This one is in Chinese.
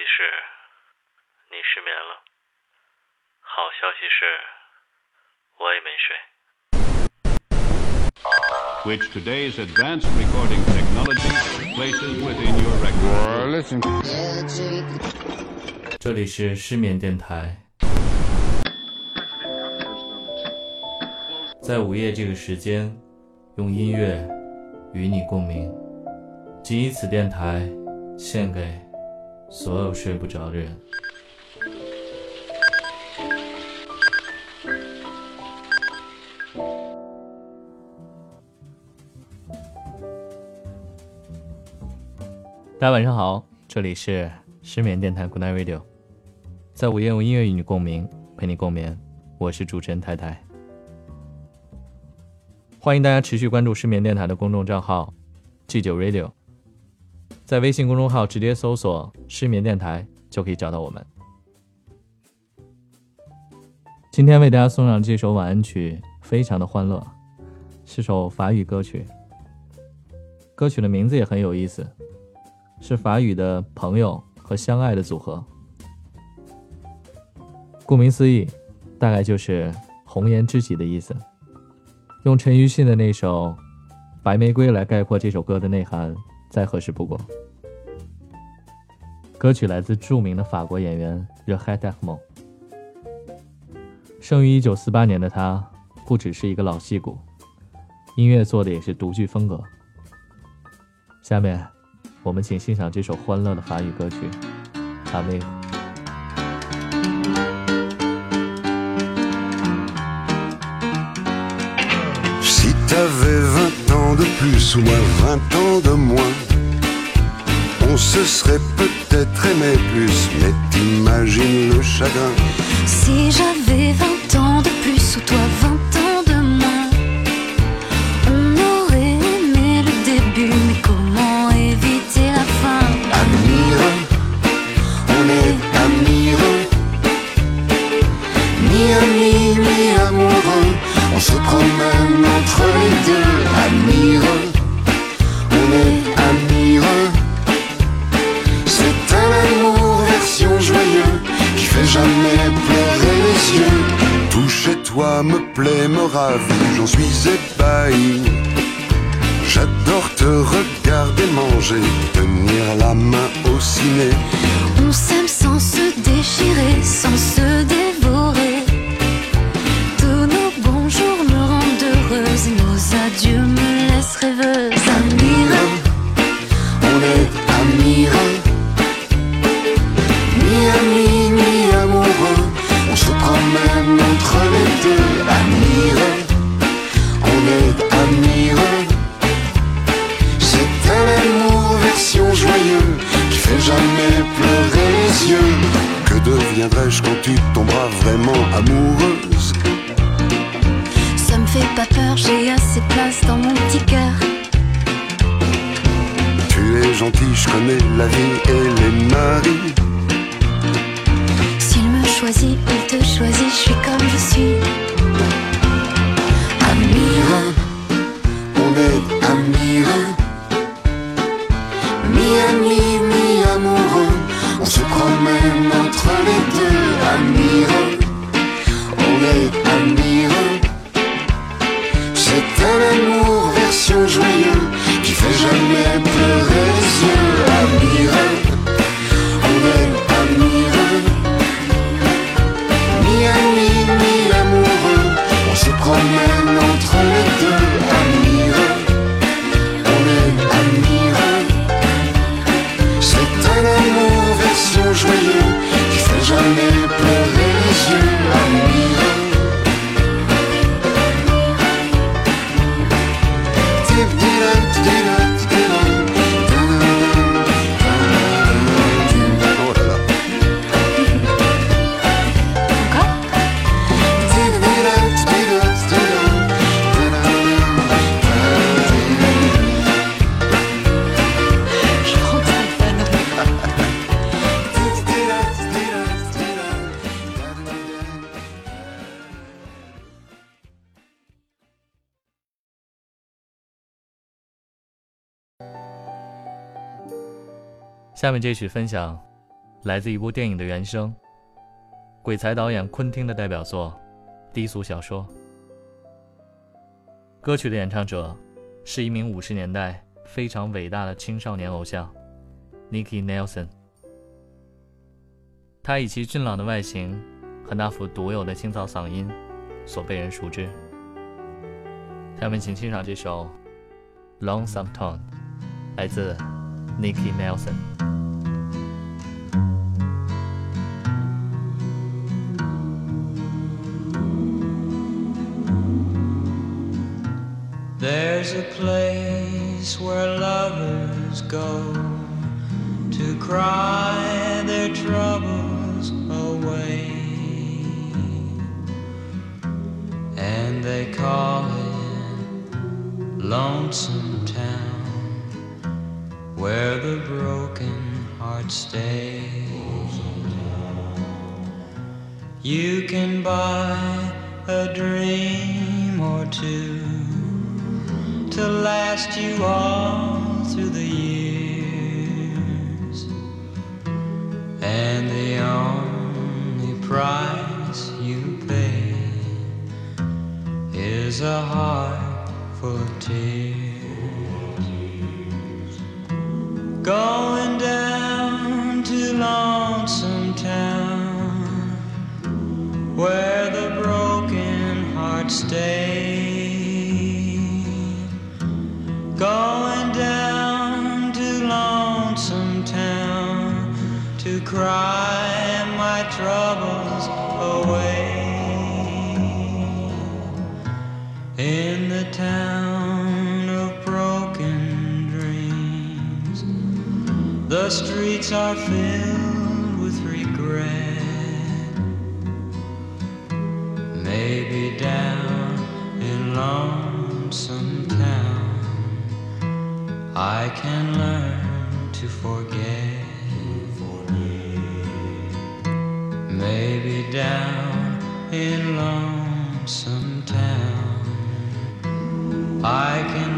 息是，你失眠了。好消息是，我也没睡。which today's advanced recording technology places within your record. Listen. 这里是失眠电台，在午夜这个时间，用音乐与你共鸣。仅以此电台献给所有睡不着的人。大家晚上好，这里是失眠电台 Good Night Radio，在午夜用音乐与你共鸣，陪你共眠。我是主持人太太，欢迎大家持续关注失眠电台的公众账号 G 九 Radio，在微信公众号直接搜索“失眠电台”就可以找到我们。今天为大家送上这首晚安曲，非常的欢乐，是首法语歌曲，歌曲的名字也很有意思。是法语的朋友和相爱的组合。顾名思义，大概就是红颜知己的意思。用陈奕迅的那首《白玫瑰》来概括这首歌的内涵，再合适不过。歌曲来自著名的法国演员 r e h e d a m o 生于一九四八年的他，不只是一个老戏骨，音乐做的也是独具风格。下面。我们请欣赏这首欢乐的法语歌曲《阿妹》。T'avais 20 ans de plus ou moins 20 ans de moins, on se serait peut-être aimé plus, mais t'imagines le chagrin. Si j'avais 20 ans de plus ou toi 20 j'en suis ébahi. J'adore te regarder manger, tenir la main au ciné. On s'aime sans se déchirer, sans se dévorer. Tous nos bonjours me rendent heureuse nos adieux me laissent rêveuse. Amoureuse ça me fait pas peur, j'ai assez de place dans mon petit cœur. Tu es gentil, je connais la vie et les maris. S'il me choisit, il te choisit, je suis comme je suis. give it up. 下面这曲分享来自一部电影的原声，鬼才导演昆汀的代表作《低俗小说》。歌曲的演唱者是一名五十年代非常伟大的青少年偶像 Nicky Nelson。他以其俊朗的外形和那副独有的清草嗓音所被人熟知。下面请欣赏这首《Lonesome Town》，来自 Nicky Nelson。There's a place where lovers go to cry their troubles away, and they call it Lonesome Town, where the broken heart stays. You can buy a dream or two to last you all through the years. And the only price you pay is a heart full of tears. Going down to Lonesome Town, where the broken heart stays cry my troubles away. In the town of broken dreams, the streets are filled with regret. Maybe down in Lonesome Town. I can learn to forget. Maybe down in lonesome town. I can